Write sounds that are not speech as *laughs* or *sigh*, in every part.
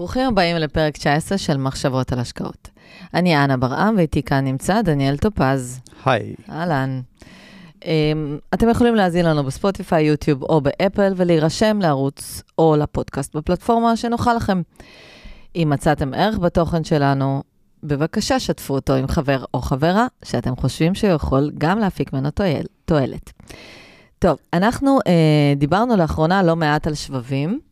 ברוכים הבאים לפרק 19 של מחשבות על השקעות. אני אנה ברעם, ואיתי כאן נמצא דניאל טופז. היי. אהלן. Um, אתם יכולים להזין לנו בספוטיפיי, יוטיוב או באפל, ולהירשם לערוץ או לפודקאסט בפלטפורמה שנוחה לכם. אם מצאתם ערך בתוכן שלנו, בבקשה שתפו אותו עם חבר או חברה שאתם חושבים שהוא יכול גם להפיק ממנו תועל, תועלת. טוב, אנחנו uh, דיברנו לאחרונה לא מעט על שבבים.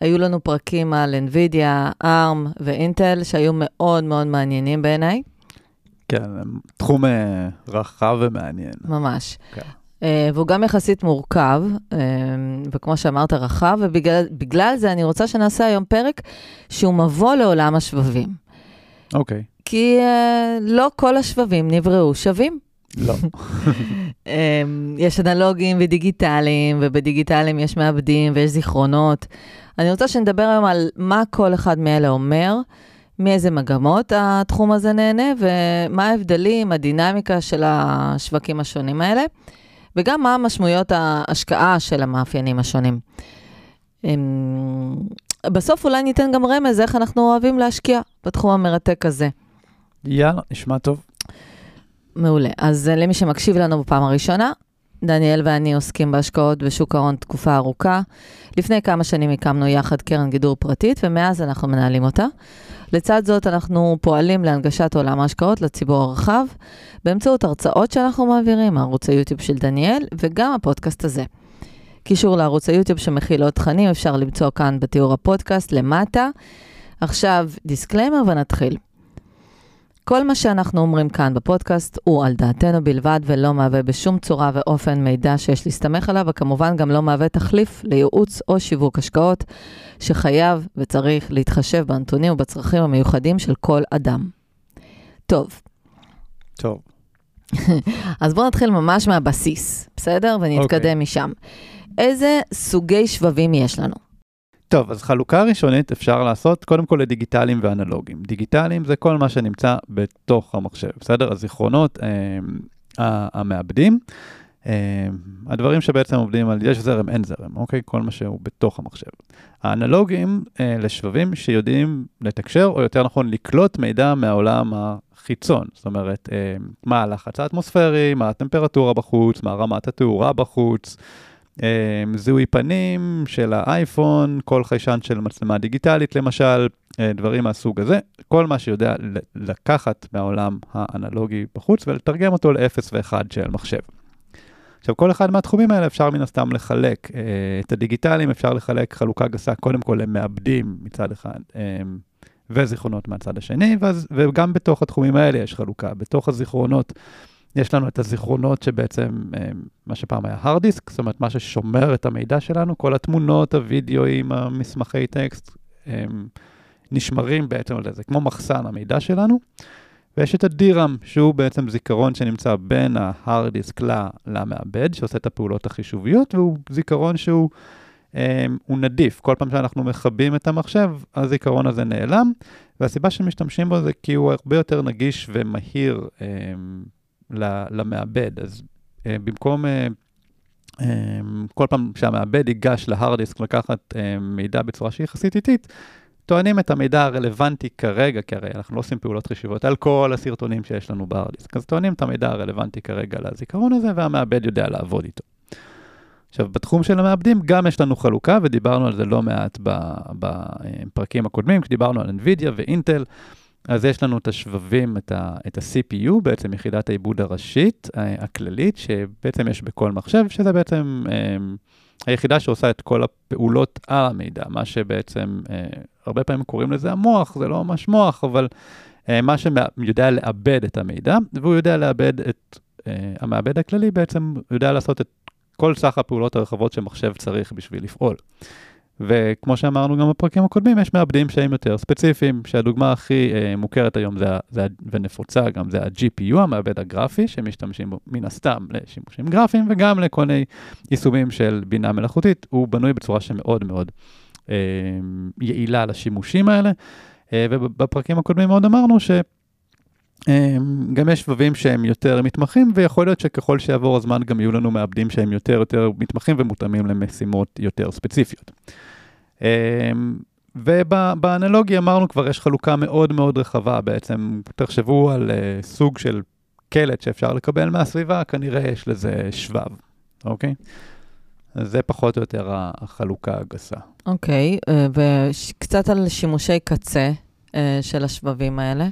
היו לנו פרקים על NVIDIA, ARM ואינטל, שהיו מאוד מאוד מעניינים בעיניי. כן, תחום uh, רחב ומעניין. ממש. כן. Uh, והוא גם יחסית מורכב, uh, וכמו שאמרת, רחב, ובגלל זה אני רוצה שנעשה היום פרק שהוא מבוא לעולם השבבים. אוקיי. Okay. כי uh, לא כל השבבים נבראו שווים. לא. *laughs* יש אנלוגים ודיגיטליים, ובדיגיטליים יש מעבדים ויש זיכרונות. אני רוצה שנדבר היום על מה כל אחד מאלה אומר, מאיזה מגמות התחום הזה נהנה, ומה ההבדלים, הדינמיקה של השווקים השונים האלה, וגם מה המשמעויות ההשקעה של המאפיינים השונים. אמ, בסוף אולי ניתן גם רמז איך אנחנו אוהבים להשקיע בתחום המרתק הזה. יאללה, נשמע טוב. מעולה. אז למי שמקשיב לנו בפעם הראשונה, דניאל ואני עוסקים בהשקעות בשוק ההון תקופה ארוכה. לפני כמה שנים הקמנו יחד קרן גידור פרטית, ומאז אנחנו מנהלים אותה. לצד זאת, אנחנו פועלים להנגשת עולם ההשקעות לציבור הרחב, באמצעות הרצאות שאנחנו מעבירים, ערוץ היוטיוב של דניאל, וגם הפודקאסט הזה. קישור לערוץ היוטיוב שמכיל עוד תכנים אפשר למצוא כאן בתיאור הפודקאסט למטה. עכשיו disclaimer ונתחיל. כל מה שאנחנו אומרים כאן בפודקאסט הוא על דעתנו בלבד ולא מהווה בשום צורה ואופן מידע שיש להסתמך עליו, וכמובן גם לא מהווה תחליף לייעוץ או שיווק השקעות, שחייב וצריך להתחשב בנתונים ובצרכים המיוחדים של כל אדם. טוב. טוב. *laughs* אז בואו נתחיל ממש מהבסיס, בסדר? ונתקדם okay. אוקיי. משם. איזה סוגי שבבים יש לנו? טוב, אז חלוקה ראשונית אפשר לעשות קודם כל לדיגיטליים ואנלוגיים. דיגיטליים זה כל מה שנמצא בתוך המחשב, בסדר? הזיכרונות, אה, המעבדים, אה, הדברים שבעצם עובדים על יש זרם, אין זרם, אוקיי? כל מה שהוא בתוך המחשב. האנלוגיים אה, לשבבים שיודעים לתקשר, או יותר נכון לקלוט מידע מהעולם החיצון. זאת אומרת, אה, מה הלחץ האטמוספרי, מה הטמפרטורה בחוץ, מה רמת התאורה בחוץ. אמ, זיהוי פנים של האייפון, כל חיישן של מצלמה דיגיטלית למשל, אה, דברים מהסוג הזה, כל מה שיודע לקחת מהעולם האנלוגי בחוץ ולתרגם אותו ל-0 ו-1 של מחשב. עכשיו, כל אחד מהתחומים האלה אפשר מן הסתם לחלק. אה, את הדיגיטליים אפשר לחלק חלוקה גסה קודם כל למעבדים מצד אחד, אמ, וזיכרונות מהצד השני, וגם בתוך התחומים האלה יש חלוקה. בתוך הזיכרונות יש לנו את הזיכרונות שבעצם, אה, מה שפעם היה hard disk, זאת אומרת, מה ששומר את המידע שלנו, כל התמונות, הוידאוים, המסמכי טקסט, הם נשמרים בעצם על זה, כמו מחסן המידע שלנו. ויש את הדירם, שהוא בעצם זיכרון שנמצא בין ה-hard disk למעבד, שעושה את הפעולות החישוביות, והוא זיכרון שהוא הוא נדיף. כל פעם שאנחנו מכבים את המחשב, הזיכרון הזה נעלם, והסיבה שמשתמשים בו זה כי הוא הרבה יותר נגיש ומהיר למעבד. אז uh, במקום uh, um, כל פעם שהמעבד ייגש להארד דיסק לקחת uh, מידע בצורה שהיא יחסית איטית, טוענים את המידע הרלוונטי כרגע, כי הרי אנחנו לא עושים פעולות חשיבות על כל הסרטונים שיש לנו בהארד דיסק, אז טוענים את המידע הרלוונטי כרגע לזיכרון הזה, והמעבד יודע לעבוד איתו. עכשיו, בתחום של המעבדים גם יש לנו חלוקה, ודיברנו על זה לא מעט בפרקים הקודמים, כשדיברנו על NVIDIA ואינטל. אז יש לנו את השבבים, את, ה, את ה-CPU, בעצם יחידת העיבוד הראשית, אה, הכללית, שבעצם יש בכל מחשב, שזה בעצם אה, היחידה שעושה את כל הפעולות על המידע, מה שבעצם, אה, הרבה פעמים קוראים לזה המוח, זה לא ממש מוח, אבל אה, מה שיודע לעבד את המידע, והוא יודע לעבד את, אה, המעבד הכללי בעצם יודע לעשות את כל סך הפעולות הרחבות שמחשב צריך בשביל לפעול. וכמו שאמרנו גם בפרקים הקודמים, יש מעבדים שהם יותר ספציפיים, שהדוגמה הכי אה, מוכרת היום זה, זה, ונפוצה גם זה ה-GPU, המעבד הגרפי, שמשתמשים בו מן הסתם לשימושים גרפיים וגם לכל מיני יישומים של בינה מלאכותית. הוא בנוי בצורה שמאוד מאוד אה, יעילה לשימושים האלה. אה, ובפרקים הקודמים מאוד אמרנו ש... אה, גם יש שבבים שהם יותר מתמחים, ויכול להיות שככל שיעבור הזמן גם יהיו לנו מעבדים שהם יותר יותר מתמחים ומותאמים למשימות יותר ספציפיות. אמ, ובאנלוגי אמרנו כבר יש חלוקה מאוד מאוד רחבה בעצם, תחשבו על uh, סוג של קלט שאפשר לקבל מהסביבה, כנראה יש לזה שבב, אוקיי? אז זה פחות או יותר החלוקה הגסה. אוקיי, אה, וקצת על שימושי קצה אה, של השבבים האלה.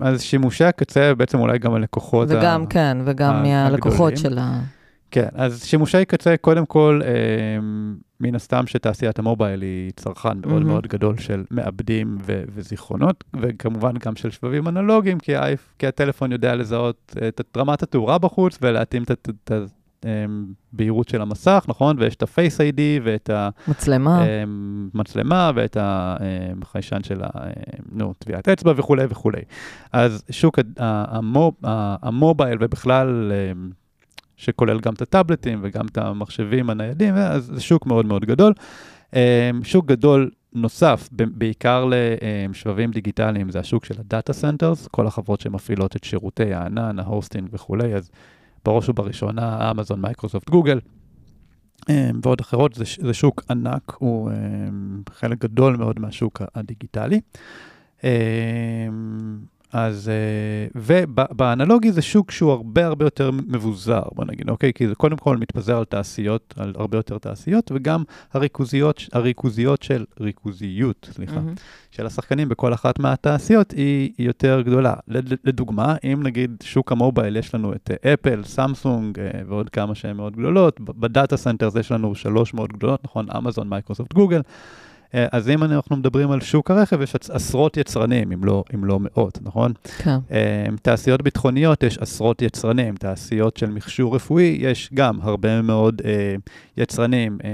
אז שימושי הקצה, בעצם אולי גם הלקוחות וגם, ה... כן, וגם מהלקוחות של ה... כן, אז שימושי קצה, קודם כל, אה, מן הסתם שתעשיית המובייל היא צרכן מאוד mm-hmm. מאוד גדול של מעבדים ו- וזיכרונות, וכמובן גם של שבבים אנלוגיים, כי, האייפ, כי הטלפון יודע לזהות את רמת התאורה בחוץ ולהתאים את הבהירות של המסך, נכון? ויש את ה-Face ID ואת המצלמה, מצלמה ואת החיישן של נו, טביעת אצבע וכולי וכולי. אז שוק ה-mob, ה-mobile ובכלל... שכולל גם את הטאבלטים וגם את המחשבים הניידים, אז זה שוק מאוד מאוד גדול. אמ, שוק גדול נוסף, בעיקר לשבבים דיגיטליים, זה השוק של ה-data centers, כל החברות שמפעילות את שירותי הענן, ה-hosting וכולי, אז בראש ובראשונה אמזון, מייקרוסופט, גוגל. ועוד אחרות, זה, זה שוק ענק, הוא אמ, חלק גדול מאוד מהשוק הדיגיטלי. אז, אה, ובאנלוגי זה שוק שהוא הרבה הרבה יותר מבוזר, בוא נגיד, אוקיי? כי זה קודם כל מתפזר על תעשיות, על הרבה יותר תעשיות, וגם הריכוזיות, הריכוזיות של, ריכוזיות, סליחה, mm-hmm. של השחקנים בכל אחת מהתעשיות היא, היא יותר גדולה. לדוגמה, אם נגיד שוק ה-mobile יש לנו את אפל, סמסונג אה, ועוד כמה שהן מאוד גדולות, ב-data center יש לנו שלוש מאוד גדולות, נכון? אמזון, מייקרוסופט, גוגל. אה, אז אם אנחנו מדברים על שוק הרכב, יש עשרות יצרנים, אם לא, אם לא מאות, נכון? כן. אה, תעשיות ביטחוניות, יש עשרות יצרנים. תעשיות של מכשור רפואי, יש גם הרבה מאוד אה, יצרנים. אה,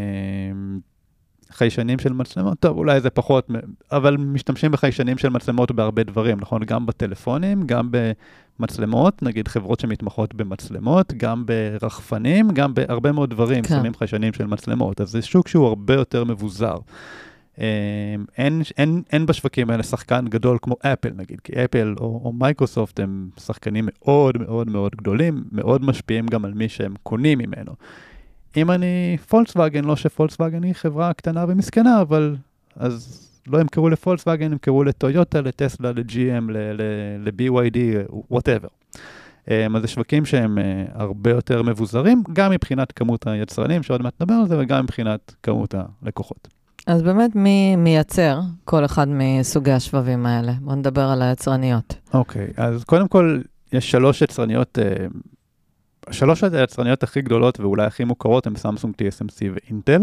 חיישנים של מצלמות, טוב, אולי זה פחות, אבל משתמשים בחיישנים של מצלמות בהרבה דברים, נכון? גם בטלפונים, גם במצלמות, נגיד חברות שמתמחות במצלמות, גם ברחפנים, גם בהרבה מאוד דברים, כן. שמים חיישנים של מצלמות. אז זה שוק שהוא הרבה יותר מבוזר. אמ, אין, אין, אין בשווקים האלה שחקן גדול כמו אפל נגיד, כי אפל או, או מייקרוסופט הם שחקנים מאוד מאוד מאוד גדולים, מאוד משפיעים גם על מי שהם קונים ממנו. אם אני פולקסווגן, לא שפולקסווגן היא חברה קטנה ומסכנה, אבל אז לא ימכרו לפולקסווגן, ימכרו לטויוטה, לטסלה, לג'י.אם, ל-BYD, whatever. אז זה שווקים שהם אה, הרבה יותר מבוזרים, גם מבחינת כמות היצרנים, שעוד מעט נדבר על זה, וגם מבחינת כמות הלקוחות. אז באמת, מי מייצר כל אחד מסוגי השבבים האלה? בואו נדבר על היצרניות. אוקיי, okay, אז קודם כל, יש שלוש יצרניות, uh, שלוש היצרניות הכי גדולות ואולי הכי מוכרות הן סמסונג, TSMC ואינטל.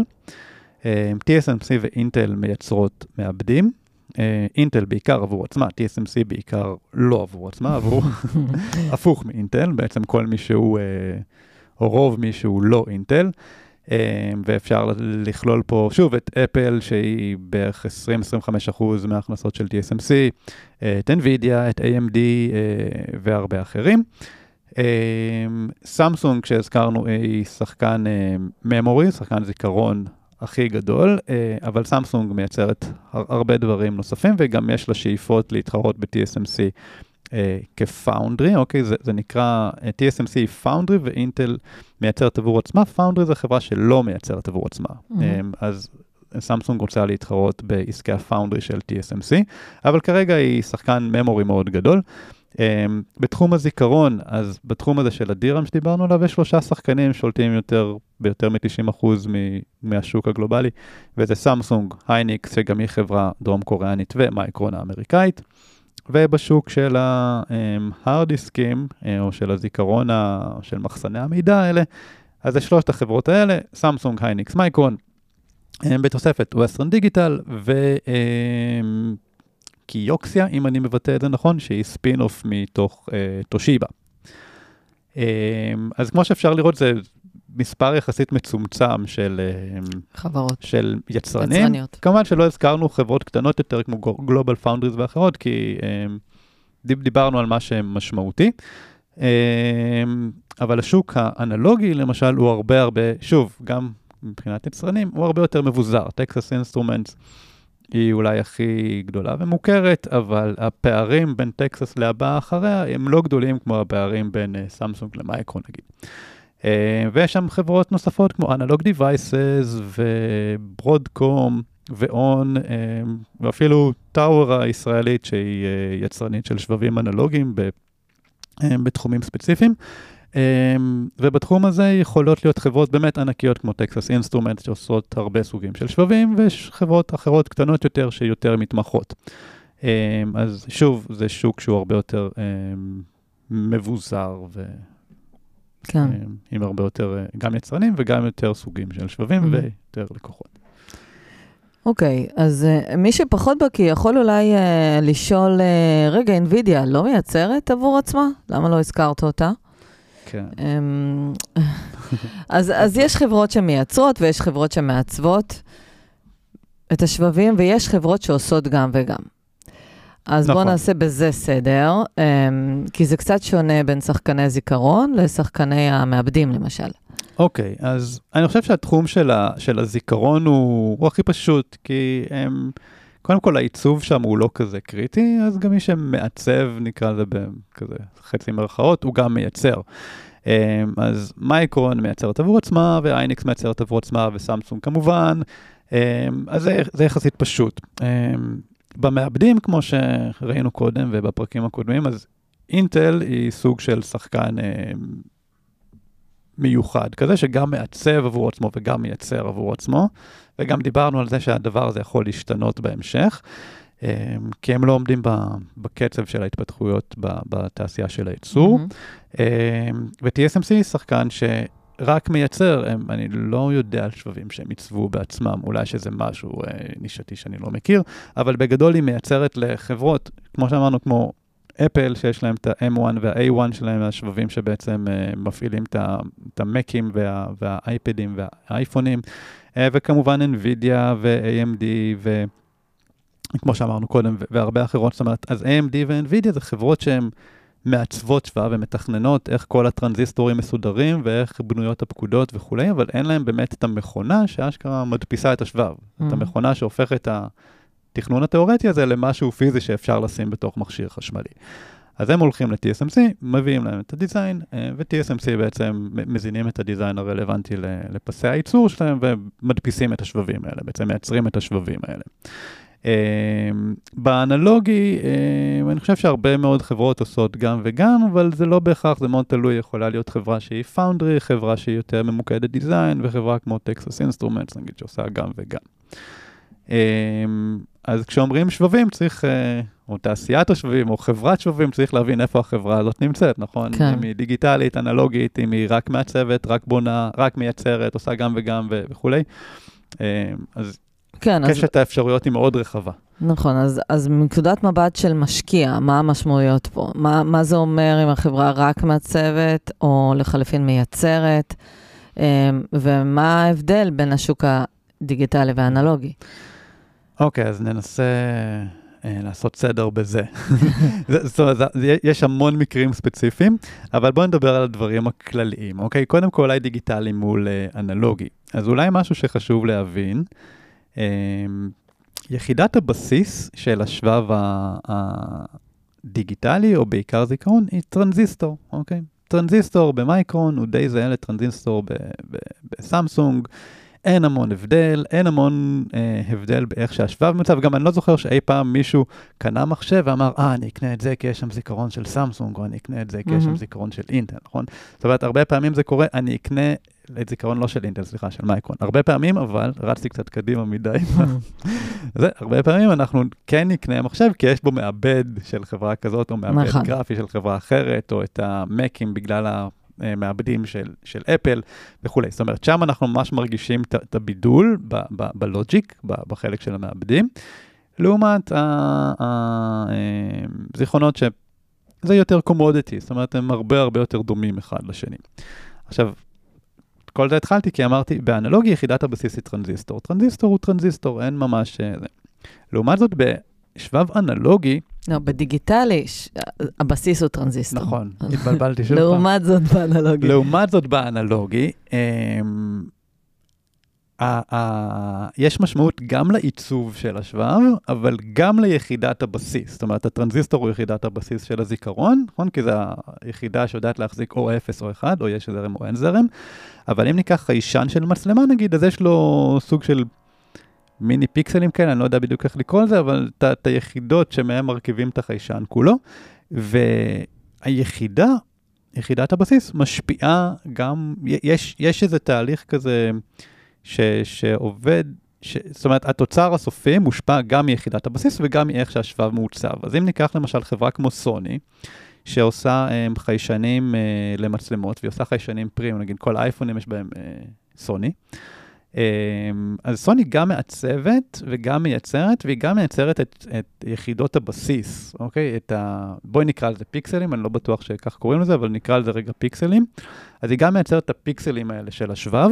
Uh, TSMC ואינטל מייצרות מעבדים. אינטל uh, בעיקר עבור עצמה, TSMC בעיקר לא עבור עצמה, עבור *laughs* הפוך מאינטל, בעצם כל מי שהוא, uh, או רוב מי שהוא לא אינטל. אמ, ואפשר לכלול פה, שוב, את אפל, שהיא בערך 20-25% מההכנסות של TSMC, את NVIDIA, את AMD אה, והרבה אחרים. סמסונג, אמ, שהזכרנו, היא שחקן אה, שחקן זיכרון הכי גדול, אה, אבל סמסונג מייצרת הרבה דברים נוספים, וגם יש לה שאיפות להתחרות ב-TSMC כ-foundry, אוקיי? זה, זה נקרא, uh, TSMC היא foundry ואינטל מייצרת עבור עצמה, foundry זה חברה שלא מייצרת עבור עצמה. Mm-hmm. Um, אז סמסונג רוצה להתחרות בעסקי ה-foundry של TSMC, אבל כרגע היא שחקן memory מאוד גדול. Um, בתחום הזיכרון, אז בתחום הזה של ה-DRAM שדיברנו עליו, יש שלושה שחקנים שולטים יותר, ביותר מ-90% מהשוק הגלובלי, וזה סמסונג, הייניקס, שגם היא חברה דרום קוריאנית, ומייקרון האמריקאית. ובשוק של ההארד דיסקים, אה, או של הזיכרון, של מחסני המידע האלה, אז זה שלושת החברות האלה, סמסונג, הייניקס, מייקרון, בתוספת ווסטרן דיגיטל, וקיוקסיה, אם אני מבטא את זה נכון, שהיא spin off מתוך אה, טושיבה. אז כמו שאפשר לראות, זה מספר יחסית מצומצם של חברות, של יצרנים. יצרניות. כמובן שלא הזכרנו חברות קטנות יותר כמו גלובל פאונדריז ואחרות, כי דיברנו על מה שמשמעותי. אבל השוק האנלוגי למשל הוא הרבה הרבה, שוב, גם מבחינת יצרנים, הוא הרבה יותר מבוזר. טקסס אינסטרומנטס היא אולי הכי גדולה ומוכרת, אבל הפערים בין טקסס להבאה אחריה הם לא גדולים כמו הפערים בין סמסונג למייקרון נגיד. אה, ויש שם חברות נוספות כמו Analog Devices וברודקום ואון, ואפילו טאוור הישראלית, שהיא יצרנית של שבבים אנלוגיים בתחומים ספציפיים. ובתחום הזה יכולות להיות חברות באמת ענקיות כמו טקסס אינסטרומנט שעושות הרבה סוגים של שבבים, ויש חברות אחרות קטנות יותר שיותר מתמחות. אז שוב, זה שוק שהוא הרבה יותר מבוזר. כן. עם הרבה יותר, גם יצרנים וגם יותר סוגים של שבבים mm-hmm. ויותר לקוחות. אוקיי, okay, אז uh, מי שפחות בקיא יכול אולי uh, לשאול, uh, רגע, NVIDIA לא מייצרת עבור עצמה? למה לא הזכרת אותה? כן. Um, אז, אז יש חברות שמייצרות ויש חברות שמעצבות את השבבים, ויש חברות שעושות גם וגם. אז נכון. בואו נעשה בזה סדר, um, כי זה קצת שונה בין שחקני זיכרון לשחקני המעבדים, למשל. אוקיי, okay, אז אני חושב שהתחום של, ה, של הזיכרון הוא, הוא הכי פשוט, כי הם, קודם כל העיצוב שם הוא לא כזה קריטי, אז גם מי שמעצב, נקרא לזה בכזה חצי מרכאות, הוא גם מייצר. Um, אז מייקרון מייצרת עבור עצמה, ואייניקס מייצרת עבור עצמה, וסמסונג כמובן, אז זה, זה יחסית פשוט. במעבדים, כמו שראינו קודם ובפרקים הקודמים, אז אינטל היא סוג של שחקן אה, מיוחד, כזה שגם מעצב עבור עצמו וגם מייצר עבור עצמו, וגם דיברנו על זה שהדבר הזה יכול להשתנות בהמשך, אה, כי הם לא עומדים בקצב של ההתפתחויות בתעשייה של הייצור. Mm-hmm. אה, ו-TSMC היא שחקן ש... רק מייצר, הם, אני לא יודע על שבבים שהם עיצבו בעצמם, אולי שזה משהו אה, נישתי שאני לא מכיר, אבל בגדול היא מייצרת לחברות, כמו שאמרנו, כמו אפל, שיש להם את ה-M1 וה-A1 שלהם, השבבים שבעצם אה, מפעילים את המקים וה, והאייפדים והאייפונים, אה, וכמובן NVIDIA ו-AMD ו... כמו שאמרנו קודם, והרבה אחרות, זאת אומרת, אז AMD ו-NVIDIA זה חברות שהן מעצבות שבב ומתכננות איך כל הטרנזיסטורים מסודרים ואיך בנויות הפקודות וכולי, אבל אין להם באמת את המכונה שאשכרה מדפיסה את השבב. Mm-hmm. את המכונה שהופכת את התכנון התיאורטי הזה למשהו פיזי שאפשר לשים בתוך מכשיר חשמלי. אז הם הולכים ל-TSMC, מביאים להם את הדיזיין, אה, ו-TSMC בעצם מזינים את הדיזיין הרלוונטי לפסי הייצור שלהם ומדפיסים את השבבים האלה, בעצם מייצרים את השבבים האלה. אמ, באנלוגי, אמ, אני חושב שהרבה מאוד חברות עושות גם וגם, אבל זה לא בהכרח, זה מאוד תלוי, יכולה להיות חברה שהיא foundry, חברה שהיא יותר ממוקדת design, וחברה כמו טקסס אינסטרומנטס, נגיד, שעושה גם וגם. אמ, אז כשאומרים שבבים, צריך, אה, או תעשיית השבבים, או חברת שבבים, צריך להבין איפה החברה הזאת נמצאת, נכון? כן. אם היא דיגיטלית, אנלוגית, אם היא רק מעצבת, רק בונה, רק מייצרת, עושה גם וגם וכולי. אז כן, קשת אז... האפשרויות היא מאוד רחבה. נכון, אז, אז מנקודת מבט של משקיע, מה המשמעויות פה? מה, מה זה אומר אם החברה רק מעצבת, או לחלופין מייצרת? אמ, ומה ההבדל בין השוק הדיגיטלי והאנלוגי? אוקיי, אז ננסה אה, לעשות סדר בזה. *laughs* זאת אומרת, יש המון מקרים ספציפיים, אבל בואו נדבר על הדברים הכלליים, אוקיי? קודם כל, אולי דיגיטלי מול אה, אנלוגי. אז אולי משהו שחשוב להבין, יחידת הבסיס של השבב הדיגיטלי, או בעיקר זיכרון, היא טרנזיסטור, אוקיי? טרנזיסטור במייקרון הוא די זהה לטרנזיסטור בסמסונג. אין המון הבדל, אין המון אה, הבדל באיך שהשבב מעוצב. גם אני לא זוכר שאי פעם מישהו קנה מחשב ואמר, אה, אני אקנה את זה כי יש שם זיכרון של סמסונג, או אני אקנה את זה כי יש שם זיכרון של אינטל, נכון? זאת אומרת, הרבה פעמים זה קורה, אני אקנה זיכרון לא של אינטל, סליחה, של מייקרון. הרבה פעמים, אבל, רצתי קצת קדימה מדי, *laughs* זה, הרבה פעמים אנחנו כן נקנה מחשב, כי יש בו מעבד של חברה כזאת, או מעבד נכון. גרפי של חברה אחרת, או את המקים בגלל המעבדים של, של אפל וכולי. זאת אומרת, שם אנחנו ממש מרגישים את הבידול בלוג'יק, בחלק של המעבדים, לעומת הזיכרונות אה, שזה יותר קומודיטי, זאת אומרת, הם הרבה הרבה יותר דומים אחד לשני. עכשיו, כל זה התחלתי כי אמרתי, באנלוגי יחידת הבסיס היא טרנזיסטור. טרנזיסטור הוא טרנזיסטור, אין ממש... אה. לעומת זאת, בשבב אנלוגי... לא, בדיגיטלי. הבסיס הוא טרנזיסטור. נכון, התבלבלתי שוב *laughs* פעם. לעומת זאת באנלוגי. לעומת זאת באנלוגי, אמ, ה- ה- יש משמעות גם לעיצוב של השבב, אבל גם ליחידת הבסיס. זאת אומרת, הטרנזיסטור הוא יחידת הבסיס של הזיכרון, נכון? כי זו היחידה שיודעת להחזיק או 0 או 1, או יש זרם או אין זרם. אבל אם ניקח חיישן של מצלמה נגיד, אז יש לו סוג של מיני פיקסלים כאלה, אני לא יודע בדיוק איך לקרוא לזה, אבל את היחידות שמהם מרכיבים את החיישן כולו. והיחידה, יחידת הבסיס, משפיעה גם, יש, יש איזה תהליך כזה ש, שעובד, ש, זאת אומרת, התוצר הסופי מושפע גם מיחידת הבסיס וגם מאיך שהשבב מעוצב. אז אם ניקח למשל חברה כמו סוני, שעושה um, חיישנים uh, למצלמות, והיא עושה חיישנים פרים, נגיד כל האייפונים יש בהם uh, סוני. Um, אז סוני גם מעצבת וגם מייצרת, והיא גם מייצרת את, את יחידות הבסיס, אוקיי? את ה... בואי נקרא לזה פיקסלים, אני לא בטוח שכך קוראים לזה, אבל נקרא לזה רגע פיקסלים. אז היא גם מייצרת את הפיקסלים האלה של השבב,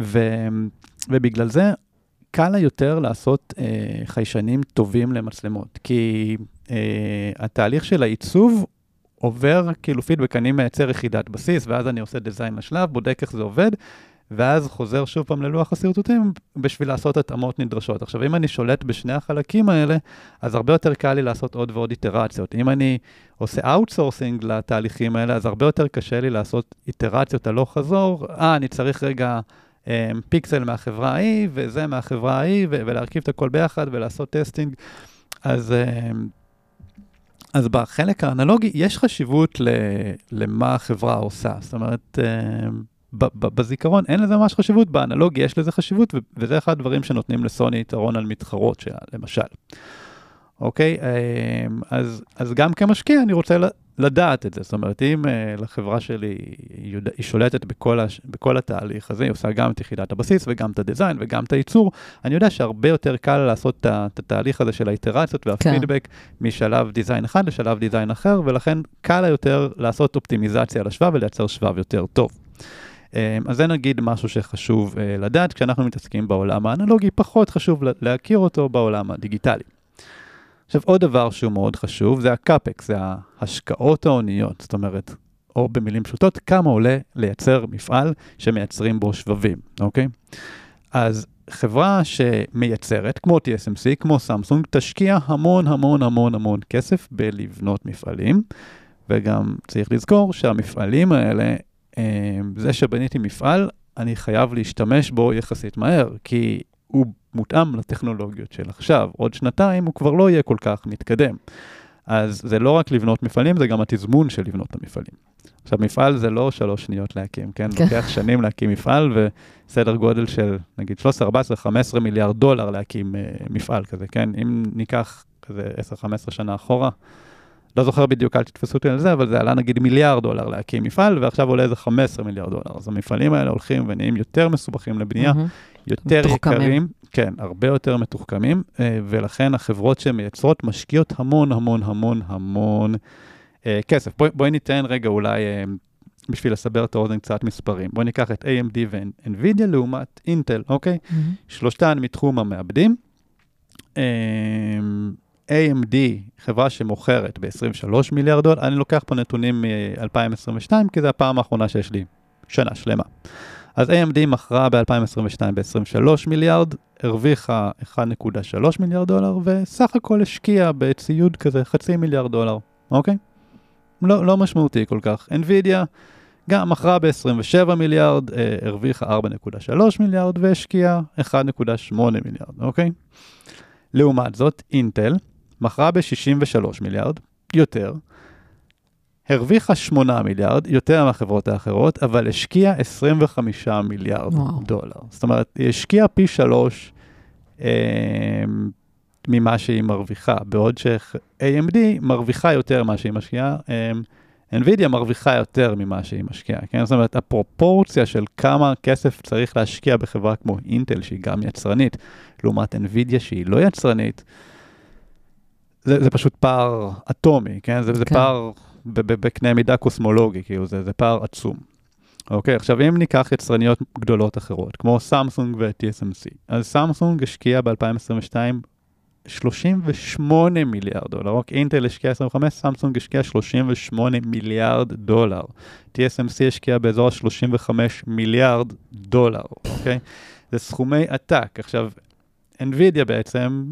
ו, ובגלל זה קל יותר לעשות אה, חיישנים טובים למצלמות, כי אה, התהליך של העיצוב עובר כאילו פידבק, אני מייצר יחידת בסיס, ואז אני עושה דיזיין לשלב, בודק איך זה עובד, ואז חוזר שוב פעם ללוח השרטוטים בשביל לעשות התאמות נדרשות. עכשיו, אם אני שולט בשני החלקים האלה, אז הרבה יותר קל לי לעשות עוד ועוד איטרציות. אם אני עושה אאוטסורסינג לתהליכים האלה, אז הרבה יותר קשה לי לעשות איטרציות הלוך חזור. אה, אני צריך רגע פיקסל מהחברה ההיא, וזה מהחברה ההיא, ולהרכיב את הכל ביחד ולעשות testing. אז... אה, אז בחלק האנלוגי יש חשיבות למה החברה עושה. זאת אומרת, אה, בזיכרון אין לזה ממש חשיבות, באנלוגי יש לזה חשיבות, וזה אחד הדברים שנותנים לסוני יתרון על מתחרות שלה, למשל. אוקיי? אמ, אז, אז גם כמשקיע אני רוצה לדעת את זה. זאת אומרת, אם uh, לחברה שלי היא, שולטת בכל, הש, בכל התהליך הזה, היא עושה גם את יחידת הבסיס וגם את הדיזיין וגם את הייצור, אני יודע שהרבה יותר קל לעשות את, התהליך הזה של האיטרציות והפידבק כן. משלב דיזיין אחד לשלב דיזיין אחר, ולכן קל יותר לעשות אופטימיזציה לשבב ולייצר שבב יותר טוב. אמ, אז זה נגיד משהו שחשוב לדעת, כשאנחנו מתעסקים בעולם האנלוגי, פחות חשוב להכיר אותו בעולם הדיגיטלי. עכשיו, עוד דבר שהוא מאוד חשוב, זה הקאפקס, זה ההשקעות ההוניות, זאת אומרת, או במילים פשוטות, כמה עולה לייצר מפעל שמייצרים בו שבבים, אוקיי? אז חברה שמייצרת, כמו TSMC, כמו סמסונג, תשקיע המון המון המון המון כסף בלבנות מפעלים, וגם צריך לזכור שהמפעלים האלה, אה, זה שבניתי מפעל, אני חייב להשתמש בו יחסית מהר, כי הוא מותאם לטכנולוגיות של עכשיו. עוד שנתיים הוא כבר לא יהיה כל כך מתקדם. אז זה לא רק לבנות מפעלים, זה גם התזמון של לבנות את המפעלים. עכשיו, מפעל זה לא שלוש שניות להקים, כן? כן. לוקח שנים להקים מפעל, וסדר גודל של נגיד 13, 14, 15 מיליארד דולר להקים uh, מפעל כזה, כן? אם ניקח כזה 10-15 שנה אחורה, לא זוכר בדיוק, אל תתפסו אותי על זה, אבל זה עלה נגיד מיליארד דולר להקים מפעל, ועכשיו עולה איזה 15 מיליארד דולר. אז המפעלים האלה הולכים ונהיים יותר מסובכים לבנייה, mm-hmm. יותר מתוחכמים. יקרים, כן, הרבה יותר מתוחכמים, אה, ולכן החברות שמייצרות משקיעות המון המון המון המון אה, כסף. בואי בוא ניתן רגע אולי, אה, בשביל לסבר את האוזן קצת מספרים. בואי ניקח את AMD ו-NVIDIA לעומת אינטל, אוקיי? Mm-hmm. שלושתן מתחום המעבדים. AMD, חברה שמוכרת ב-23 מיליארד דולר, אני לוקח פה נתונים מ-2022, כי זו הפעם האחרונה שיש לי שנה שלמה. אז AMD מכרה ב-2022 ב-23 מיליארד, הרוויחה 1.3 מיליארד דולר, וסך הכל השקיעה בציוד כזה חצי מיליארד דולר, אוקיי? לא, לא משמעותי כל כך. NVIDIA גם מכרה ב-27 מיליארד, אה, הרוויחה 4.3 מיליארד והשקיעה 1.8 מיליארד, אוקיי? לעומת זאת, אינטל מכרה ב-63 מיליארד, יותר, הרוויחה 8 מיליארד, יותר מהחברות האחרות, אבל השקיעה 25 מיליארד וואו. דולר. זאת אומרת, היא השקיעה פי שלוש אה, ממה שהיא מרוויחה, בעוד ש-AMD מרוויחה יותר ממה שהיא משקיעה, אה, NVIDIA מרוויחה יותר ממה שהיא משקיעה, כן? זאת אומרת, הפרופורציה של כמה כסף צריך להשקיע בחברה כמו אינטל, שהיא גם יצרנית, לעומת NVIDIA שהיא לא יצרנית, זה, זה פשוט פער אטומי, כן? זה, כן. זה פער בקנה מידה קוסמולוגי, כאילו זה, זה פער עצום. אוקיי, עכשיו אם ניקח יצרניות גדולות אחרות, כמו סמסונג ו-TSMC, אז סמסונג השקיע ב-2022 38 מיליארד דולר, רק אינטל השקיע 25, סמסונג השקיע 38 מיליארד דולר. TSMC השקיע באזור ה-35 מיליארד דולר, אוקיי? זה סכומי עתק. עכשיו, NVIDIA בעצם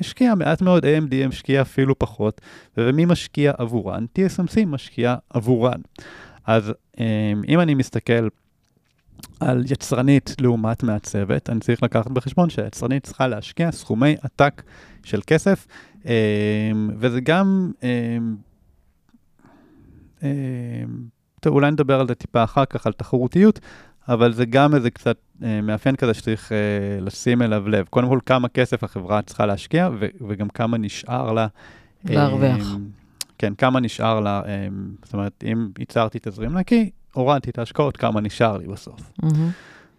השקיע מעט מאוד, AMD משקיע אפילו פחות, ומי משקיע עבורן? TSMC משקיע עבורן. אז אמ, אם אני מסתכל על יצרנית לעומת מעצבת, אני צריך לקחת בחשבון שהיצרנית צריכה להשקיע סכומי עתק של כסף, אה, וזה גם, אה, טוב, אולי נדבר על זה טיפה אחר כך, על תחרותיות, אבל זה גם איזה קצת אה, מאפיין כזה שצריך אה, לשים אליו לב. קודם כל, כמה כסף החברה צריכה להשקיע, ו- וגם כמה נשאר לה. להרוויח. אה, כן, כמה נשאר לה, אה, זאת אומרת, אם ייצרתי תזרים נקי, הורדתי את ההשקעות, כמה נשאר לי בסוף. מהמם.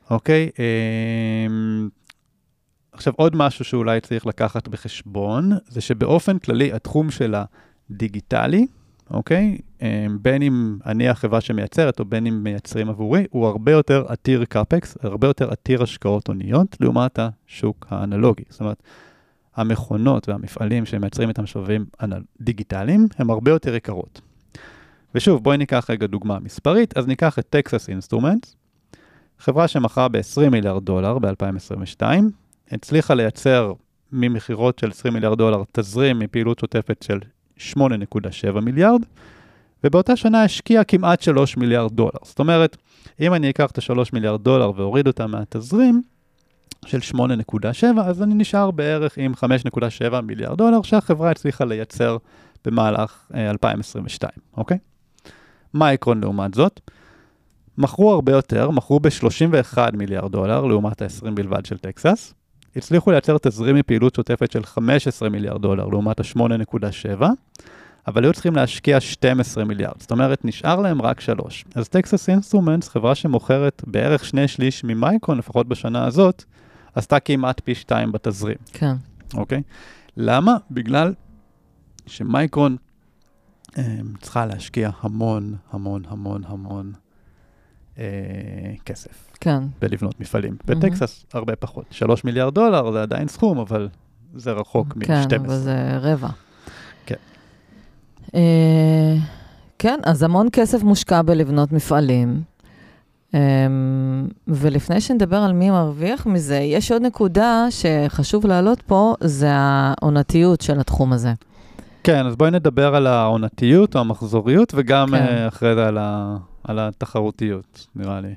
אוקיי? אה, עכשיו, עוד משהו שאולי צריך לקחת בחשבון, זה שבאופן כללי, התחום של הדיגיטלי, אוקיי? אה, בין אם אני החברה שמייצרת או בין אם מייצרים עבורי, הוא הרבה יותר עתיר קאפקס, הרבה יותר עתיר השקעות הוניות, לעומת השוק האנלוגי. זאת אומרת, המכונות והמפעלים שמייצרים את המשאבים דיגיטליים, הם הרבה יותר יקרות. ושוב, בואי ניקח רגע דוגמה מספרית, אז ניקח את טקסס אינסטרומנטס, חברה שמכרה ב-20 מיליארד דולר ב-2022, הצליחה לייצר ממכירות של 20 מיליארד דולר תזרים מפעילות שוטפת של 8.7 מיליארד, ובאותה שנה השקיעה כמעט 3 מיליארד דולר. זאת אומרת, אם אני אקח את ה-3 מיליארד דולר ואוריד אותה מהתזרים של 8.7, אז אני נשאר בערך עם 5.7 מיליארד דולר שהחברה הצליחה לייצר במהלך אה, 2022, אוקיי? מייקרון לעומת זאת, מכרו הרבה יותר, מכרו ב-31 מיליארד דולר לעומת ה-20 בלבד של טקסס. הצליחו לייצר תזרים מפעילות שוטפת של 15 מיליארד דולר לעומת ה-8.7, אבל היו צריכים להשקיע 12 מיליארד, זאת אומרת, נשאר להם רק 3. אז טקסס אינסטרומנטס, חברה שמוכרת בערך שני שליש ממייקרון, לפחות בשנה הזאת, עשתה כמעט פי 2 בתזרים. כן. אוקיי? למה? בגלל שמייקרון אה, צריכה להשקיע המון, המון, המון, המון אה, כסף כן. בלבנות מפעלים. מהמם. בטקסס הרבה פחות. 3 מיליארד דולר זה עדיין סכום, אבל זה רחוק מ-12. כן, אבל זה רבע. כן. אה, כן, אז המון כסף מושקע בלבנות מפעלים. אה, ולפני שנדבר על מי מרוויח מזה, יש עוד נקודה שחשוב להעלות פה, זה העונתיות של התחום הזה. כן, אז בואי נדבר על העונתיות או המחזוריות, וגם כן. אה, אחרי זה על, ה, על התחרותיות, נראה לי.